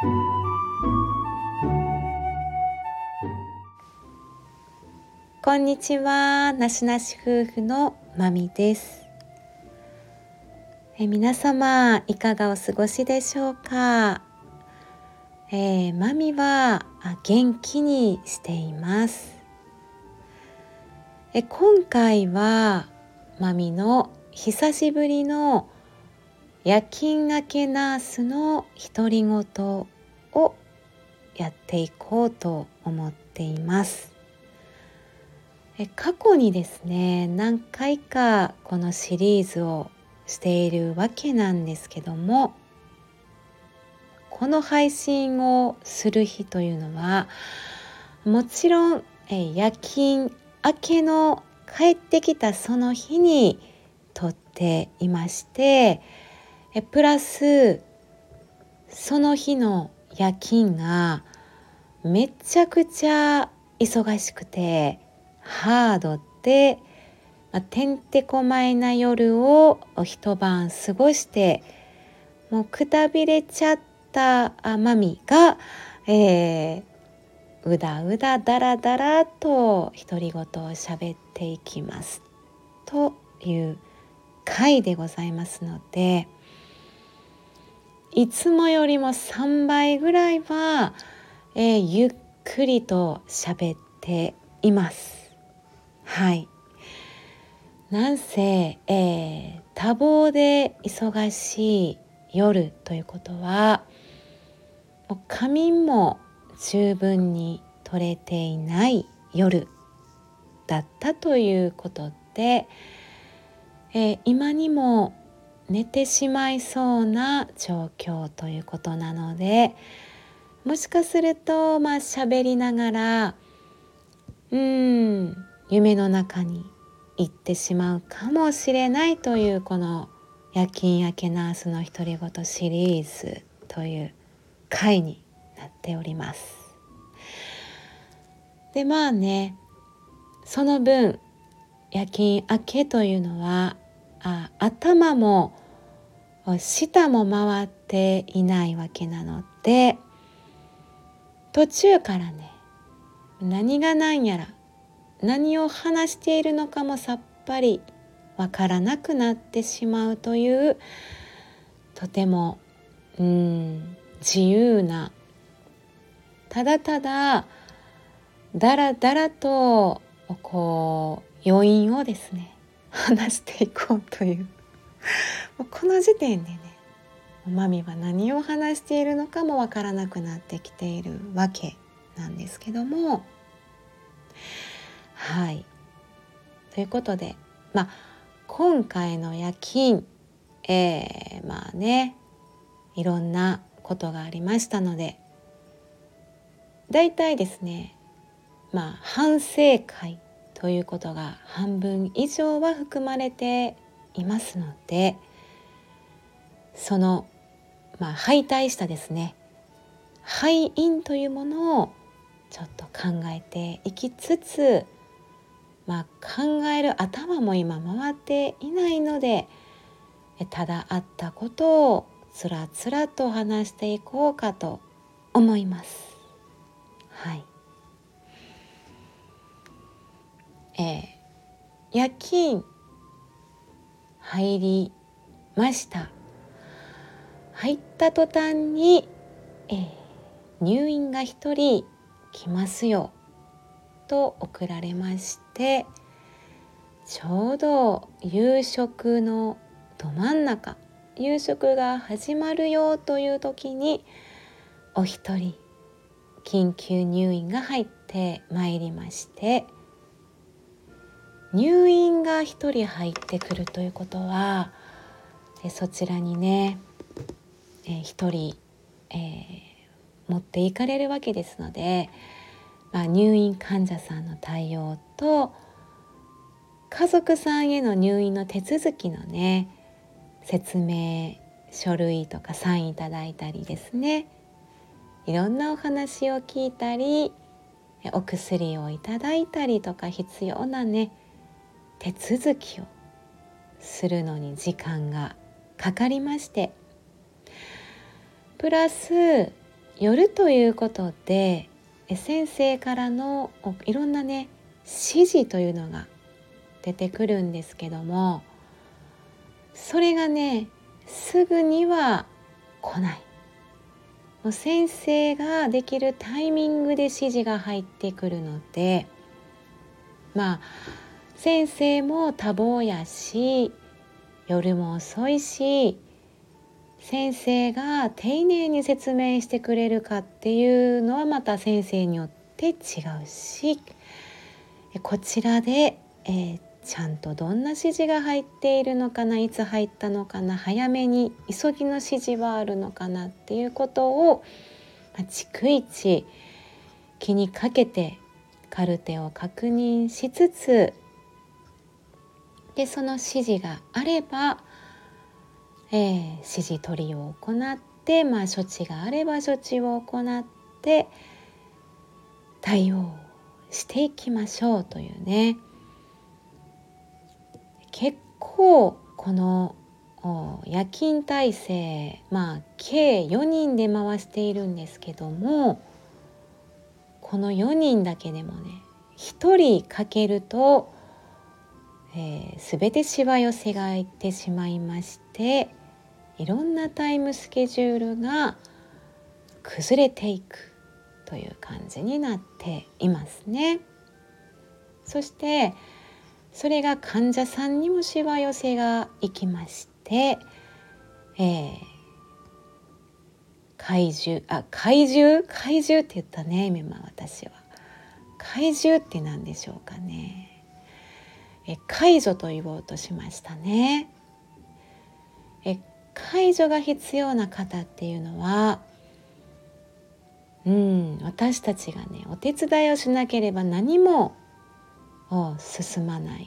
こんにちは。なしなし夫婦のまみです。え皆様いかがお過ごしでしょうか？えー、マミは元気にしています。え今回はマミの久しぶりの夜勤明けナースの独り言をやっていこうと思っています。え過去にですね何回かこのシリーズをしているわけなんですけどもこの配信をする日というのはもちろんえ夜勤明けの帰ってきたその日に撮っていましてえプラスその日の夜勤がめちゃくちゃ忙しくてハードで、まあ、てんてこまいな夜を一晩過ごしてもうくたびれちゃったマミが、えー、うだうだだらだらと独り言を喋っていきますという回でございますのでいつもよりも3倍ぐらいは、えー、ゆっくりと喋っています。はいなんせ、えー、多忙で忙しい夜ということはもう仮眠も十分に取れていない夜だったということで、えー、今にも寝てしまいそうな状況ということなのでもしかするとまあ喋りながらうん夢の中に行ってしまうかもしれないというこの「夜勤明けナースの独り言」シリーズという回になっております。でまあねその分夜勤明けというのはあ頭も舌も回っていないわけなので途中からね何が何やら何を話しているのかもさっぱりわからなくなってしまうというとてもうん自由なただただだらだらとこう余韻をですね話していこうという。この時点でねマミは何を話しているのかもわからなくなってきているわけなんですけども。はい。ということでまあ今回の夜勤えー、まあねいろんなことがありましたので大体ですねまあ反省会ということが半分以上は含まれていますのでその、まあ、敗退したですね敗因というものをちょっと考えていきつつ、まあ、考える頭も今回っていないのでただあったことをつらつらと話していこうかと思います。はいえー、夜勤入りました。入った途端に、えー、入院が1人来ますよ。と送られましてちょうど夕食のど真ん中夕食が始まるよという時にお一人緊急入院が入ってまいりまして入院が1人入ってくるということはえそちらにね、えー、1人、えー、持っていかれるわけですので、まあ、入院患者さんの対応と家族さんへの入院の手続きのね説明書類とかサインいただいたりですねいろんなお話を聞いたりお薬をいただいたりとか必要なね手続きをするのに時間がかかりまして。プラス夜ということで先生からのいろんなね指示というのが出てくるんですけどもそれがねすぐには来ない。もう先生ができるタイミングで指示が入ってくるのでまあ先生も多忙やし夜も遅いし先生が丁寧に説明してくれるかっていうのはまた先生によって違うしこちらで、えー、ちゃんとどんな指示が入っているのかないつ入ったのかな早めに急ぎの指示はあるのかなっていうことを、まあ、逐一気にかけてカルテを確認しつつでその指示があればえー、指示取りを行って、まあ、処置があれば処置を行って対応していきましょうというね。結構この夜勤体制まあ計4人で回しているんですけどもこの4人だけでもね1人かけると、えー、全てしわ寄せがいってしまいましていろんなタイムスケジュールが崩れていくという感じになっていますね。そしてそれが患者さんにもしわ寄せがいきまして、えー、怪獣あ怪獣？怪獣って言ったね今私は。怪獣って何でしょうかね。え解除と言おうとしましたね。え介助が必要な方っていうのはうん私たちがねお手伝いをしなければ何も進まない。っ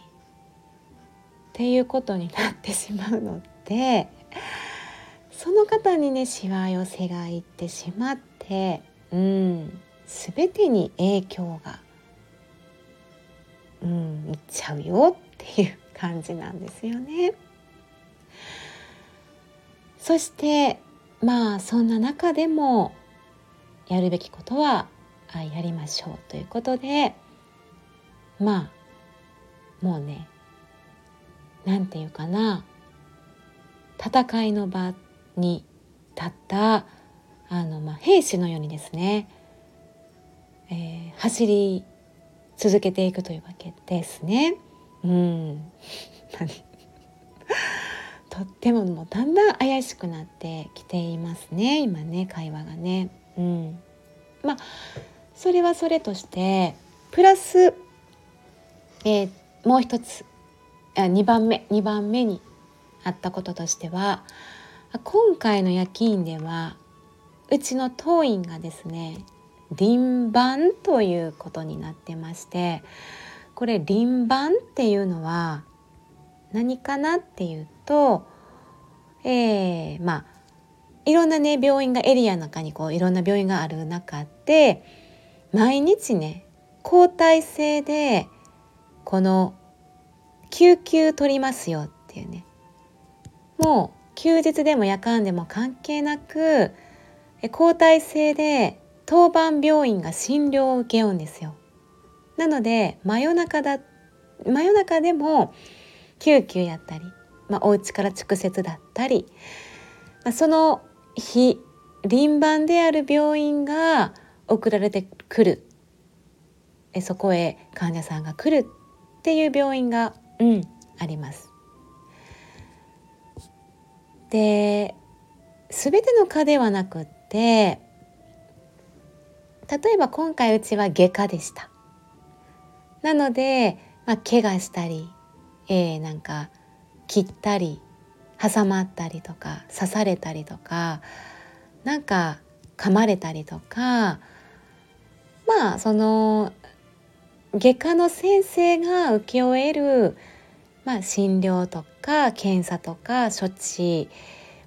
ていうことになってしまうのでその方にねしわ寄せがいってしまってうん全てに影響がうんいっちゃうよっていう感じなんですよね。そしてまあそんな中でもやるべきことはやりましょうということでまあもうね何て言うかな戦いの場に立ったあの、まあ、兵士のようにですね、えー、走り続けていくというわけですね。うん とってももうだんだん怪しくなってきていますね今ね会話がね。うん、まあそれはそれとしてプラス、えー、もう一つあ2番目2番目にあったこととしては今回の夜勤ではうちの当院がですね輪番ということになってましてこれ輪番っていうのは何かなっていうと、えー、まあいろんなね病院がエリアの中にこういろんな病院がある中で毎日ね交代制でこの救急取りますよっていうね。もう休日でも夜間でも関係なく交代制で当番病院が診療を受けようんですよ。なので真夜中だ真夜中でも救急やったり、まあ、お家から直接だったり、まあ、その日輪番である病院が送られてくるえそこへ患者さんが来るっていう病院が、うん、あります。で全ての科ではなくって例えば今回うちは外科でした。なので、まあ、怪我したりえー、なんか切ったり挟まったりとか刺されたりとかなんか噛まれたりとかまあその外科の先生が受け負える、まあ、診療とか検査とか処置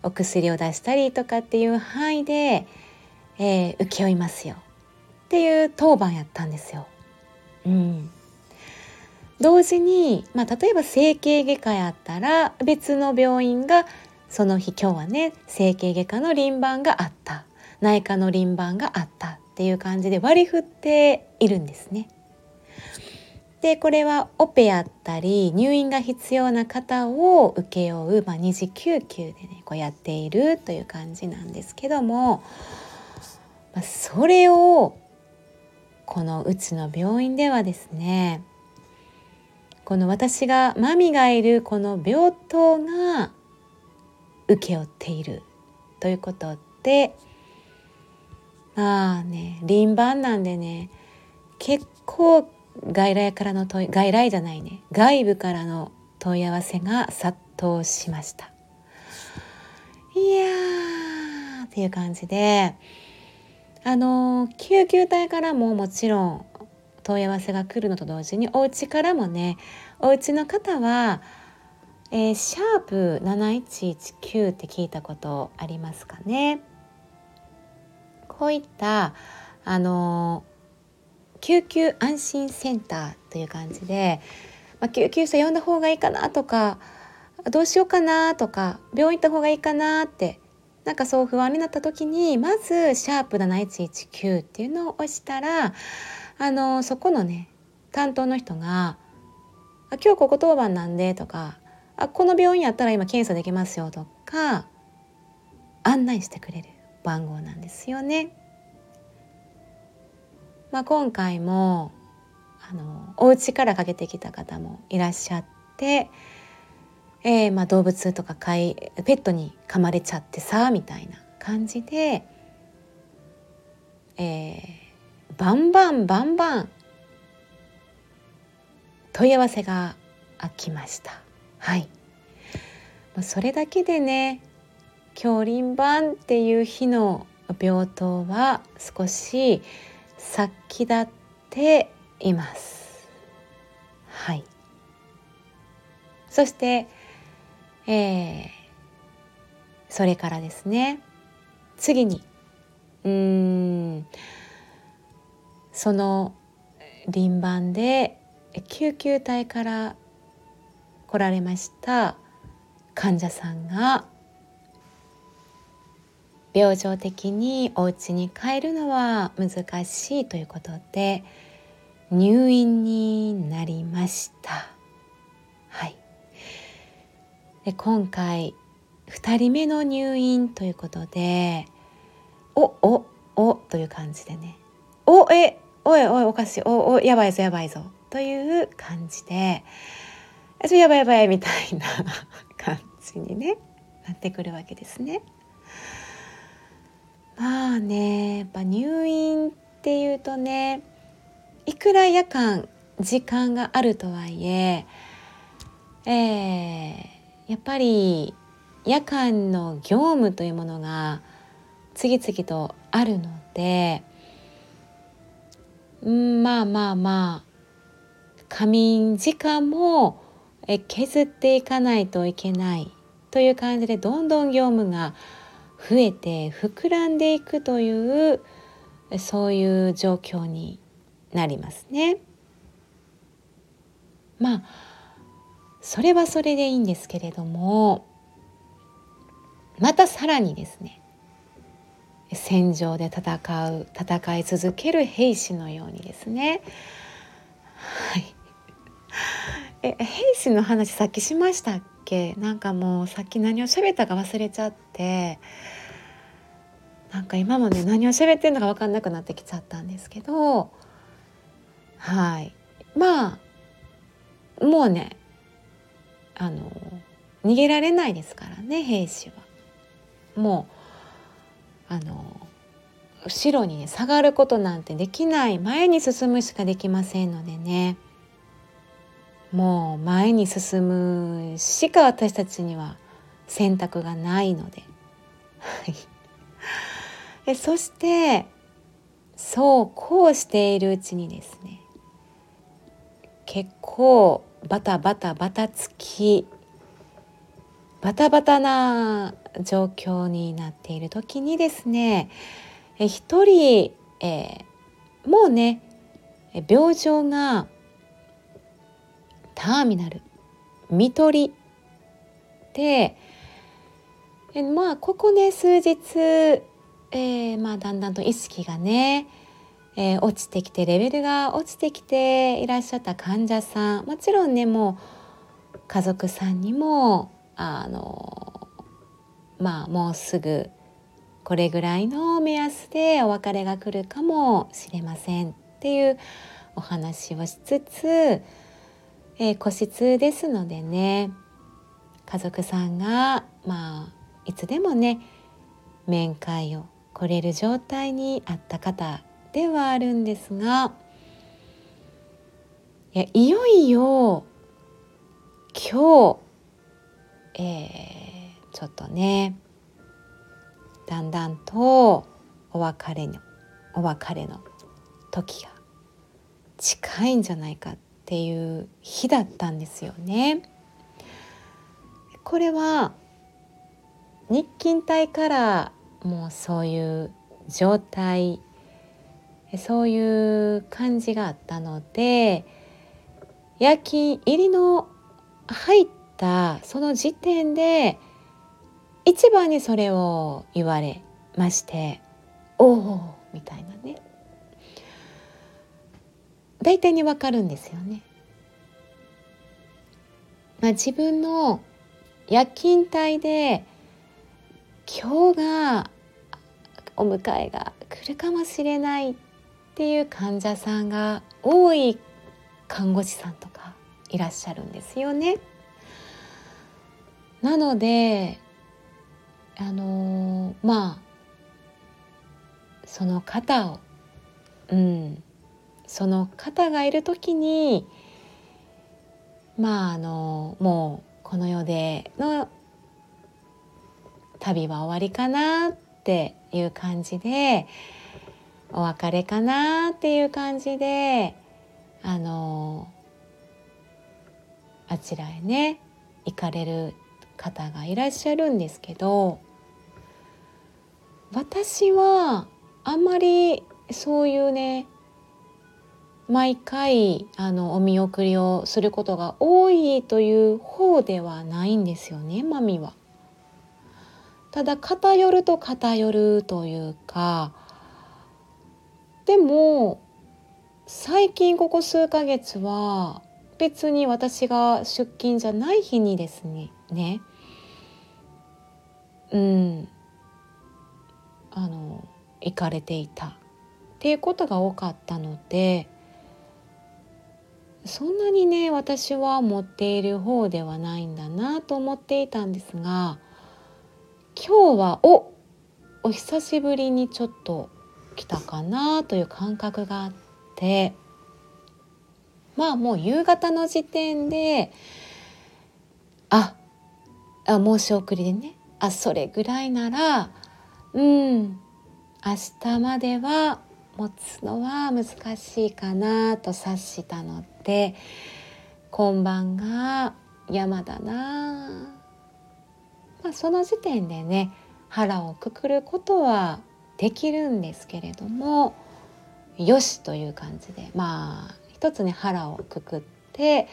お薬を出したりとかっていう範囲で、えー、請け負いますよっていう当番やったんですよ。うん、同時に、まあ、例えば整形外科やったら別の病院がその日今日はね整形外科の輪番があった内科の輪番があったっていう感じで割り振っているんですね。でこれはオペやったり入院が必要な方を請け負う、まあ、二次救急でねこうやっているという感じなんですけども、まあ、それをこのうちの病院ではですねこの私がマミがいるこの病棟が請け負っているということでまあね輪番なんでね結構外来からの問い外来じゃないね外部からの問い合わせが殺到しました。いやーっていう感じであの救急隊からももちろん問い合わせが来るのと同時にお家からもねお家の方は、えー、シャープ7119って聞いたことありますかね。こういったあの救急安心センターという感じで、まあ、救急車呼んだ方がいいかなとかどうしようかなとか病院行った方がいいかなってなんかそう不安になった時にまず「シャープ #7119」っていうのを押したらあのそこのね担当の人が「あ今日ここ当番なんで」とか「あこの病院やったら今検査できますよ」とか案内してくれる番号なんですよね。まあ、今回もあのお家からかけてきた方もいらっしゃって、えー、まあ動物とか飼いペットに噛まれちゃってさみたいな感じで、えー、バンバンバンバン問い合わせが来ました。はいそれだけでね今日輪番っていう日の病棟は少し先立っています。はい。そして、えー、それからですね次にうんその輪番で救急隊から来られました患者さんが病状的にお家に帰るのは難しいということで入院になりました。で今回2人目の入院ということで「おおお」という感じでね「おえおいおいおかしい。おおやばいぞやばいぞ」という感じで「ちょやばいやばい」みたいな 感じにねなってくるわけですね。まあねやっぱ入院っていうとねいくら夜間時間があるとはいええー、やっぱり夜間の業務というものが次々とあるので、うん、まあまあまあ仮眠時間も削っていかないといけないという感じでどんどん業務が増えて膨らんでいくというそういう状況になりますね。まあそれはそれでいいんですけれどもまたさらにですね戦場で戦う戦い続ける兵士のようにですねはい。え兵士の話さっきしましたっけ？なんかもうさっき何を喋ったか忘れちゃってなんか今もね何を喋ってるのか分かんなくなってきちゃったんですけどはい。まあもうねあの逃げられないですからね兵士は。もうあの後ろに、ね、下がることなんてできない前に進むしかできませんのでねもう前に進むしか私たちには選択がないので。でそしてそうこうしているうちにですね結構バタバタバタつきバタバタな状況になっている時にですね一人、えー、もうね病状がターミナル看取りでまあここね数日えー、まあ、だんだんと意識がね、えー、落ちてきてレベルが落ちてきていらっしゃった患者さん。もちろんねもう家族さんにもあのまあもうすぐこれぐらいの目安でお別れが来るかもしれませんっていうお話をしつつ、えー、個室ですのでね家族さんがまあいつでもね面会を来れる状態にあった方ではあるんですがいやいよいよ今日、えー、ちょっとねだんだんとお別れのお別れの時が近いんじゃないかっていう日だったんですよね。これは日勤帯からもうそういう状態そういう感じがあったので夜勤入りの入ったその時点で一番にそれを言われまして「おお」みたいなね大体にわかるんですよね。まあ、自分の夜勤帯で今日がお迎えが来るかもしれないっていう患者さんが多い看護師さんとかいらっしゃるんですよね。なのであのー、まあその方をうんその方がいる時にまああのもうこの世での旅は終わりかなっていう感じでお別れかなっていう感じであのあちらへね行かれる方がいらっしゃるんですけど私はあんまりそういうね毎回あのお見送りをすることが多いという方ではないんですよねマミは。ただ偏ると偏るというかでも最近ここ数ヶ月は別に私が出勤じゃない日にですねねうんあの行かれていた。っていうことが多かったのでそんなにね私は持っている方ではないんだなと思っていたんですが今日はおお久しぶりにちょっと来たかなという感覚があってまあもう夕方の時点でああ申し送りでねあそれぐらいならうん明日までは持つのは難しいかなと察したので今晩が山だな、まあ、その時点でね腹をくくることはできるんですけれどもよしという感じでまあ一つね腹をくくって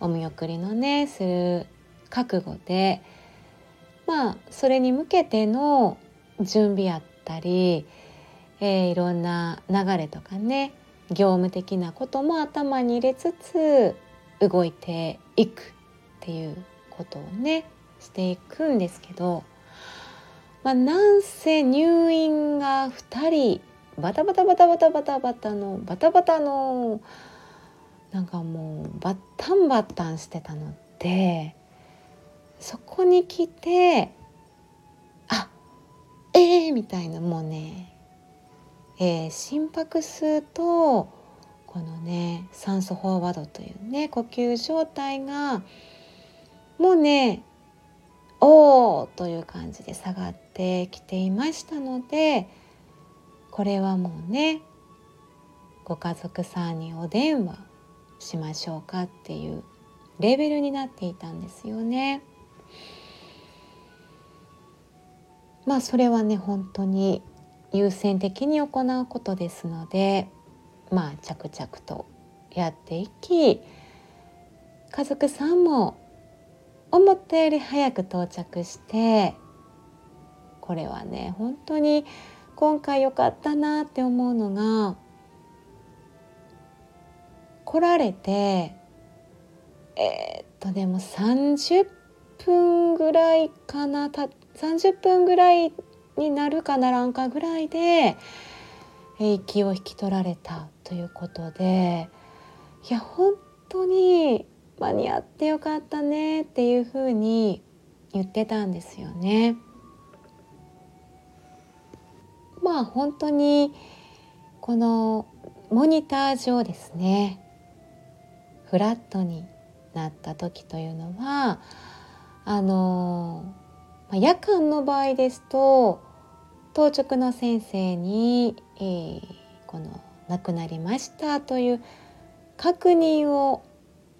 お見送りのねする覚悟でまあそれに向けての準備やったりえー、いろんな流れとかね業務的なことも頭に入れつつ動いていくっていうことをねしていくんですけど、まあ、なんせ入院が2人バタバタバタバタバタバタのバタバタのなんかもうバッタンバッタンしてたのでそこに来てあええー、みたいなもうねえー、心拍数とこのね酸素飽和度というね呼吸状態がもうねおーという感じで下がってきていましたのでこれはもうねご家族さんにお電話しましょうかっていうレベルになっていたんですよね。まあそれはね本当に優先的に行うことですのでまあ着々とやっていき家族さんも思ったより早く到着してこれはね本当に今回良かったなって思うのが来られてえー、っとでも30分ぐらいかなた30分ぐらいになるかならんかぐらいで息を引き取られたということでいや本当に間に合ってよかったねっていうふうに言ってたんですよね。まあ本当にこのモニター上ですねフラットになった時というのはあの夜間の場合ですと当直の先生に、えー、この亡くなりましたという確認を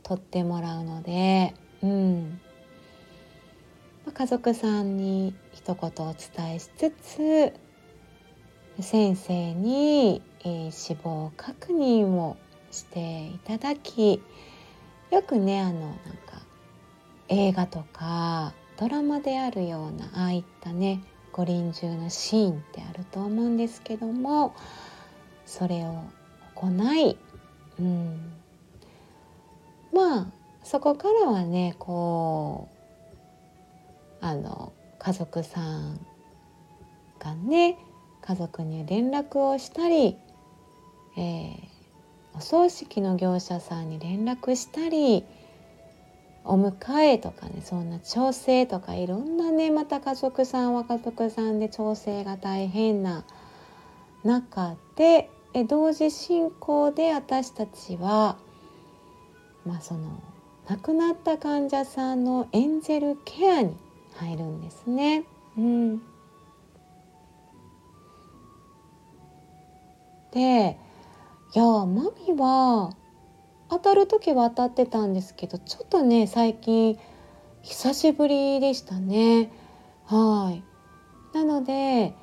取ってもらうので、うん。家族さんに一言お伝えしつつ先生に、えー、死亡確認をしていただきよくねあのなんか映画とかドラマであるようなああいったね五輪中のシーンってあると思うんですけどもそれを行い、うん、そこからはねこうあの家族さんがね家族に連絡をしたり、えー、お葬式の業者さんに連絡したりお迎えとかねそんな調整とかいろんなねまた家族さんは家族さんで調整が大変な中でえ同時進行で私たちはまあその亡くなった患者さんのエンゼルケアに入るんですね。うん、でいやマミは当たる時は当たってたんですけどちょっとね最近久しぶりでしたね。はいなので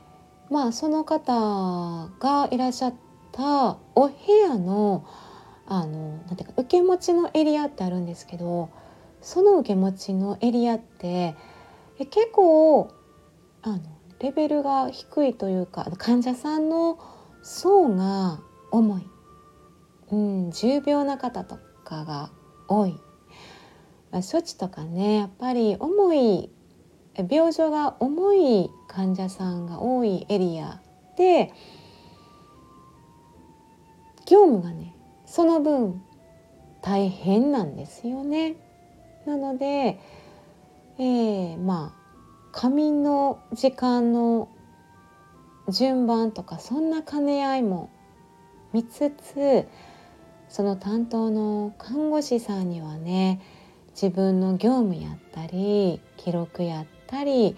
まあその方がいらっしゃったお部屋のあのなんていうか受け持ちのエリアってあるんですけどその受け持ちのエリアって結構あのレベルが低いというか患者さんの層が重い。うん、重病な方とかが多い、まあ、処置とかねやっぱり重い病状が重い患者さんが多いエリアで業務がねその分大変なんですよね。なので、えー、まあ仮眠の時間の順番とかそんな兼ね合いも見つつその担当の看護師さんにはね自分の業務やったり記録やったり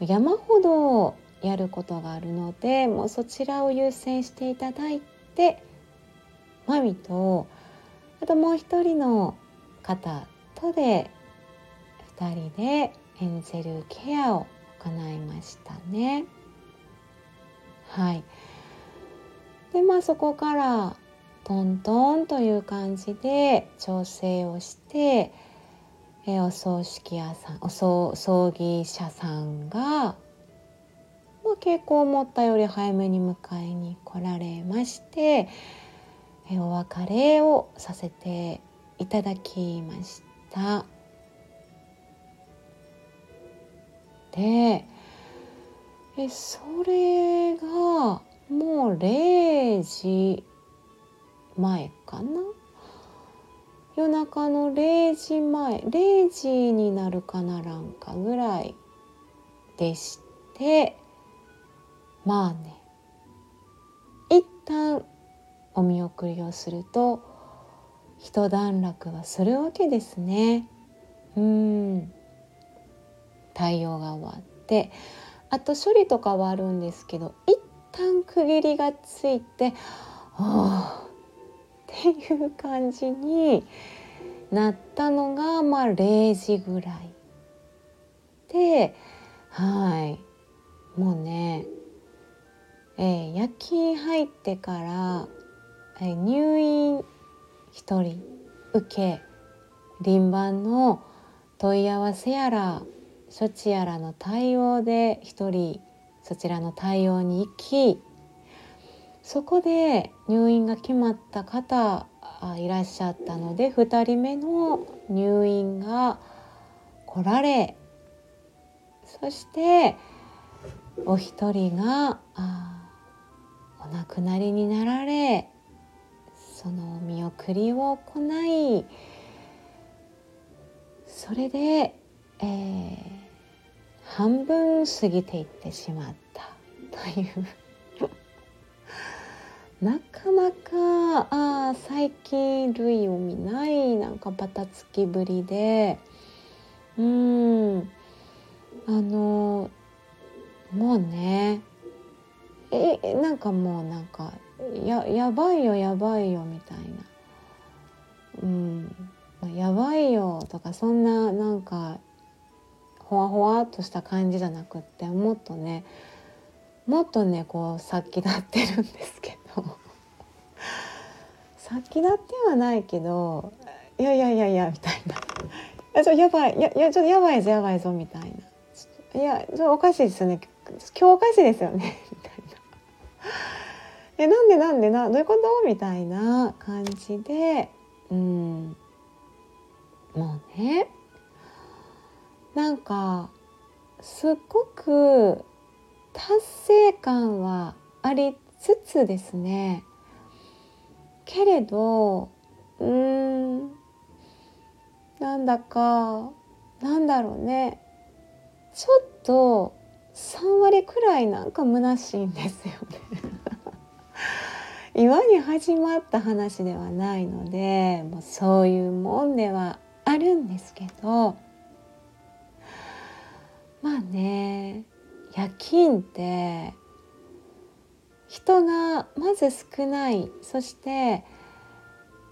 山ほどやることがあるのでもうそちらを優先していただいてマミとあともう一人の方とで2人でエンゼルケアを行いましたね。はいでまあそこからトントンという感じで調整をして、えお葬式屋さんお葬儀社さんが、まあ、結構思ったより早めに迎えに来られまして、お別れをさせていただきました。でえそれがもう0時前かな？夜中の0時前0時になるかならんかぐらいでして。まあね。一旦お見送りをすると一段落はするわけですね。うん。対応が終わってあと処理とかはあるんですけど一旦区切りがついて「ああっていう感じになったのがまあ0時ぐらい。ではい。もうね、えー、夜勤入ってから、入院1人受け輪番の問い合わせやら処置やらの対応で1人そちらの対応に行きそこで入院が決まった方いらっしゃったので2人目の入院が来られそしてお一人がお亡くなりになられその見送りを行い。それで、えー、半分過ぎていってしまった。という。なかなかあ最近類を見ないなんかバタつきぶりで。うん。あのもうねえなんかもうなんかややばいよやばいよみたいな。うん。やばいよとかそんななんかほわほわっとした感じじゃなくってもっとねもっとねこう殺気立ってるんですけど。殺気立ってはないけどいやいやいやいやみたいな「やちょやばいやいやちょっとやばいぞやばいぞ」みたいな「いやちょおかしいですよね。今日おかしいですよね」みたいな「えなんでなんでなどういうこと?」みたいな感じでうん。もうねなんかすっごく達成感はありつつですね。けれどうんなんだかなんだろうね。ちょっと3割くらいなんか虚しいんですよね。岩に始まった話ではないのでもうそういうもんではあるんですけどまあね夜勤って人がまず少ないそして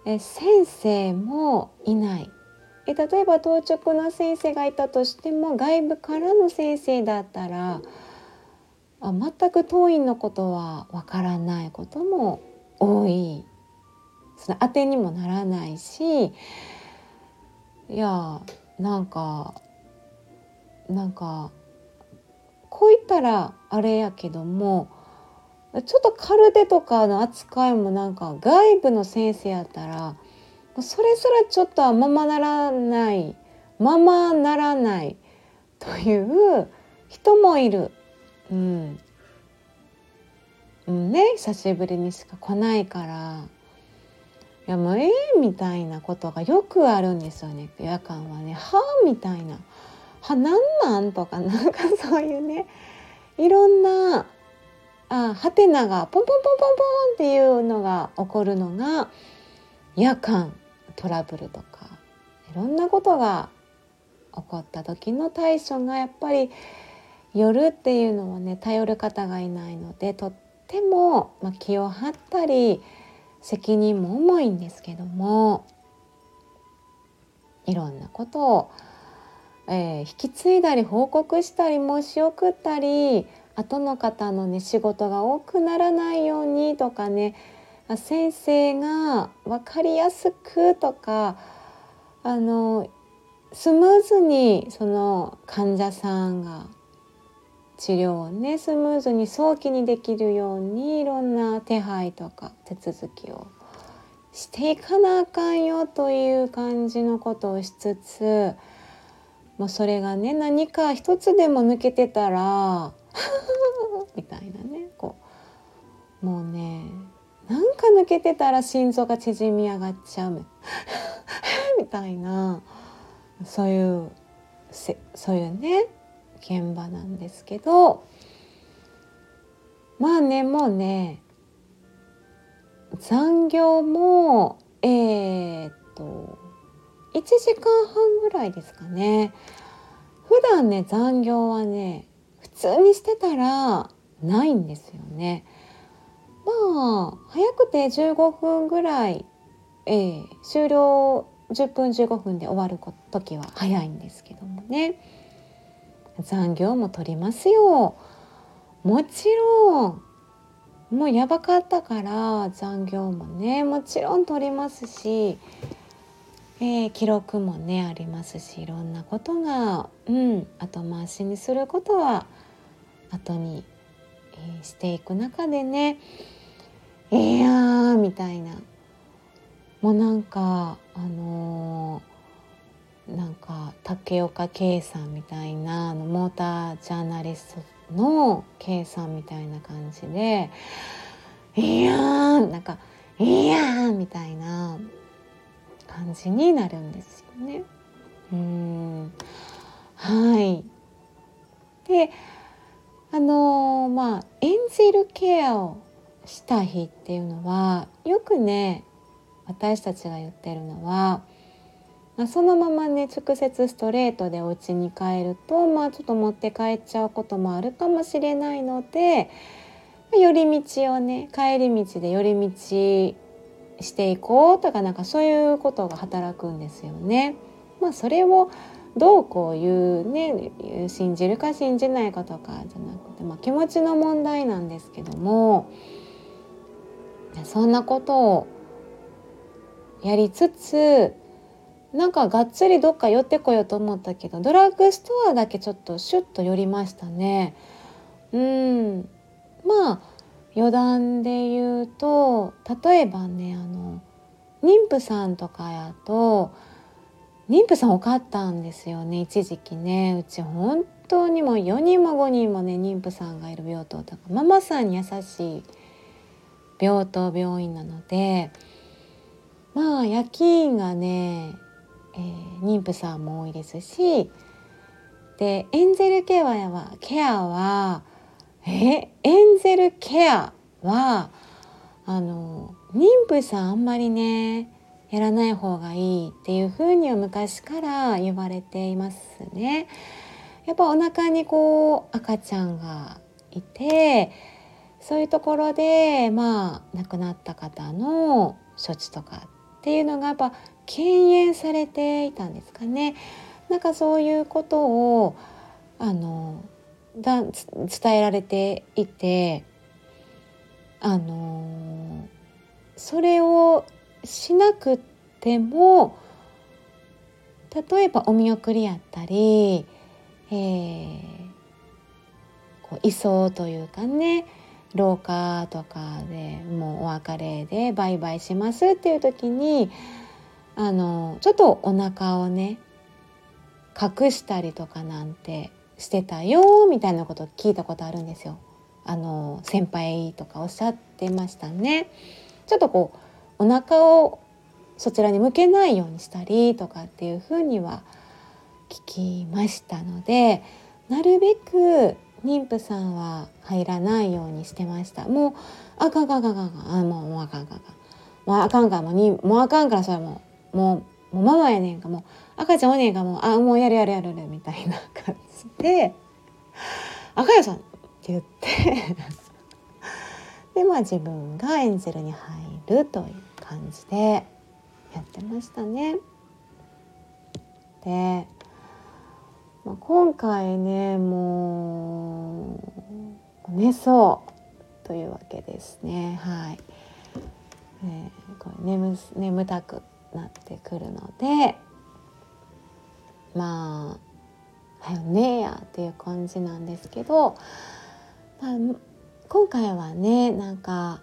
え先生もいない。え例えば当直の先生がいたとしても外部からの先生だったらあ全く当院のことはわからないことも多いその当てにもならないしいやなんかなんかこう言ったらあれやけどもちょっとカルテとかの扱いもなんか外部の先生やったらそれすらちょっとままならないままならないという人もいる。うん、ね久しぶりにしか来ないからいやもうええ、みたいなことがよくあるん。ですよね夜間はねはあみたいなはなん。なん。とかなん。かそういうねいろん。なあはてながポンポンポンポンポンっていうのが起こるのが夜間トラブルとかいろん。なことが起こった時の対処がやっぱり夜っていうのはね頼る方がいないのでとっても、まあ、気を張ったり責任も重いんですけどもいろんなことをえー、引き継いだり報告したり申し送ったり後の方のね仕事が多くならないようにとかね先生が分かりやすくとかあのスムーズにその患者さんが治療をねスムーズに早期にできるようにいろんな手配とか手続きをしていかなあかんよという感じのことをしつつもうそれがね何か一つでも抜けてたら みたいなねこう。もうねなんか抜けてたら心臓が縮み上がっちゃうみ たいなそういうそういうね現場なんですけどまあねもうね残業もえー、っと1時間半ぐらいですかね。普段ね残業はね普通にしてたらないんですよね。まあ早くて15分ぐらい、えー、終了10分15分で終わる時は早いんですけどもね。残業も取りますよ。もちろん。もうやばかったから残業もねもちろん取りますしえー、記録もねありますしいろんなことが、うん、後回しにすることは後にえしていく中でね「えいやみたいな。もうなんかあのー、なんか竹岡圭さんみたいなあのモータージャーナリストの圭さんみたいな感じで「いやー」なんか「いやー」みたいな感じになるんですよね。うんはいであのー、まあエンジェルケアをした日っていうのはよくね私たちが言ってるのは、まあ、そのままね直接ストレートでお家に帰るとまあちょっと持って帰っちゃうこともあるかもしれないので寄り道をね帰り道で寄り道していこうとかなんかそういうことが働くんですよね。まあ、それをどうこういうね信じるか信じないかとかじゃなくて、まあ、気持ちの問題なんですけどもそんなことをやりつつなんかがっつりどっか寄ってこようと思ったけどドラッグストアだけちょっとシュッと寄りましたね。うんまあ余談で言うと例えばねあの妊婦さんとかやと妊婦さん多かったんですよね一時期ねうち本当にもう4人も5人もね妊婦さんがいる病棟とかママさんに優しい病棟病院なのでまあ夜勤がね、えー、妊婦さんも多いですしでエンゼルケアはケアはえエンゼルケアはあの妊婦さんあんまりねやらない方がいいっていうふうには昔から言われていますね。やっぱお腹にこう赤ちゃんがいてそういうところでまあ亡くなった方の処置とかっていうのがやっぱ敬遠されていたんですかね。なんかそういうことをあのだ伝えられていてあのそれをしなくても例えばお見送りやったり、えー、こう移送というかね廊下とかでもうお別れでバイバイしますっていう時にあのちょっとお腹をね隠したりとかなんてしてたよみたいなこと聞いたことあるんですよ。あの先輩とかおっしゃってましたね。ちょっとこうお腹をそちらに向けないようにしたりとかっていうふうには聞きましたのでなるべく妊婦さんは入らないようにしてましたもうあかんかんかんかんかんあもうあかんかんかんもうあかんからもうにもうあかんからそれももうもうママやねんかもう赤ちゃんおねんかもうあもうやるやるやるみたいな感じで「赤谷さん」って言ってでまあ自分がエンゼルに入るという感じでやってましたね。でまあ、今回ねもう寝そうというわけですねはい、えー、これ眠眠たくなってくるのでまあはよねえやっていう感じなんですけど、まあ、今回はねなんか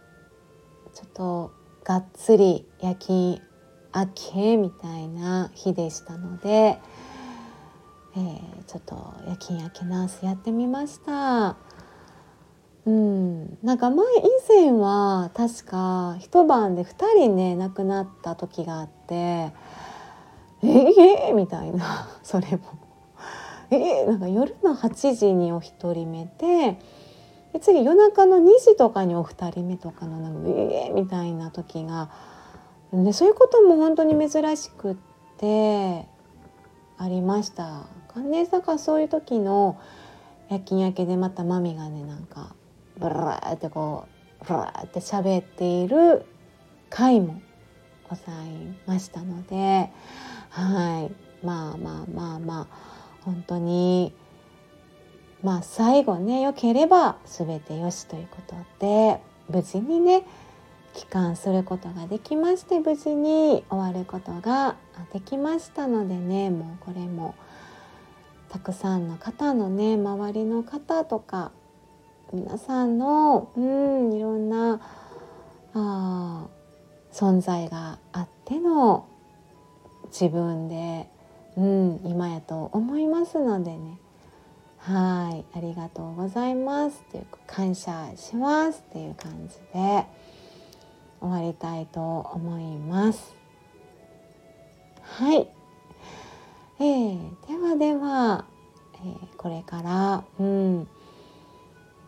ちょっとがっつり夜勤明けみたいな日でしたので。えー、ちょっと夜勤明けナースやってみました。うん、なんか前以前は確か一晩で2人ね亡くなった時があって「ええー、みたいな それも。えー、なんか夜の8時にお一人目でで次夜中の2時とかにお二人目とかのなんかえー、みたいな時がでそういうことも本当に珍しくってありましたかねだかそういう時の夜勤明けでまたマミがねなんかブラーってこうブラーって喋っている回もございましたのではい。まあまあまあまあ本当にまあ最後ね良ければ全てよしということで無事にね帰還することができまして無事に終わることができましたのでねもうこれもたくさんの方のね周りの方とか皆さんのうんいろんなあ存在があっての自分で、うん、今やと思いますのでね。はいありがとうございます。っていう感謝しますっていう感じで終わりたいと思います。はい、えー、ではでは、えー、これからうん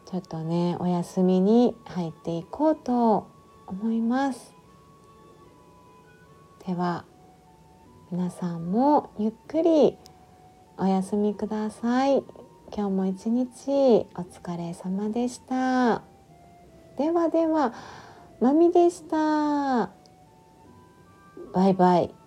ちょっとねお休みに入っていこうと思います。では皆さんもゆっくりお休みください。今日も一日お疲れ様でした。ではではまみでした。バイバイ。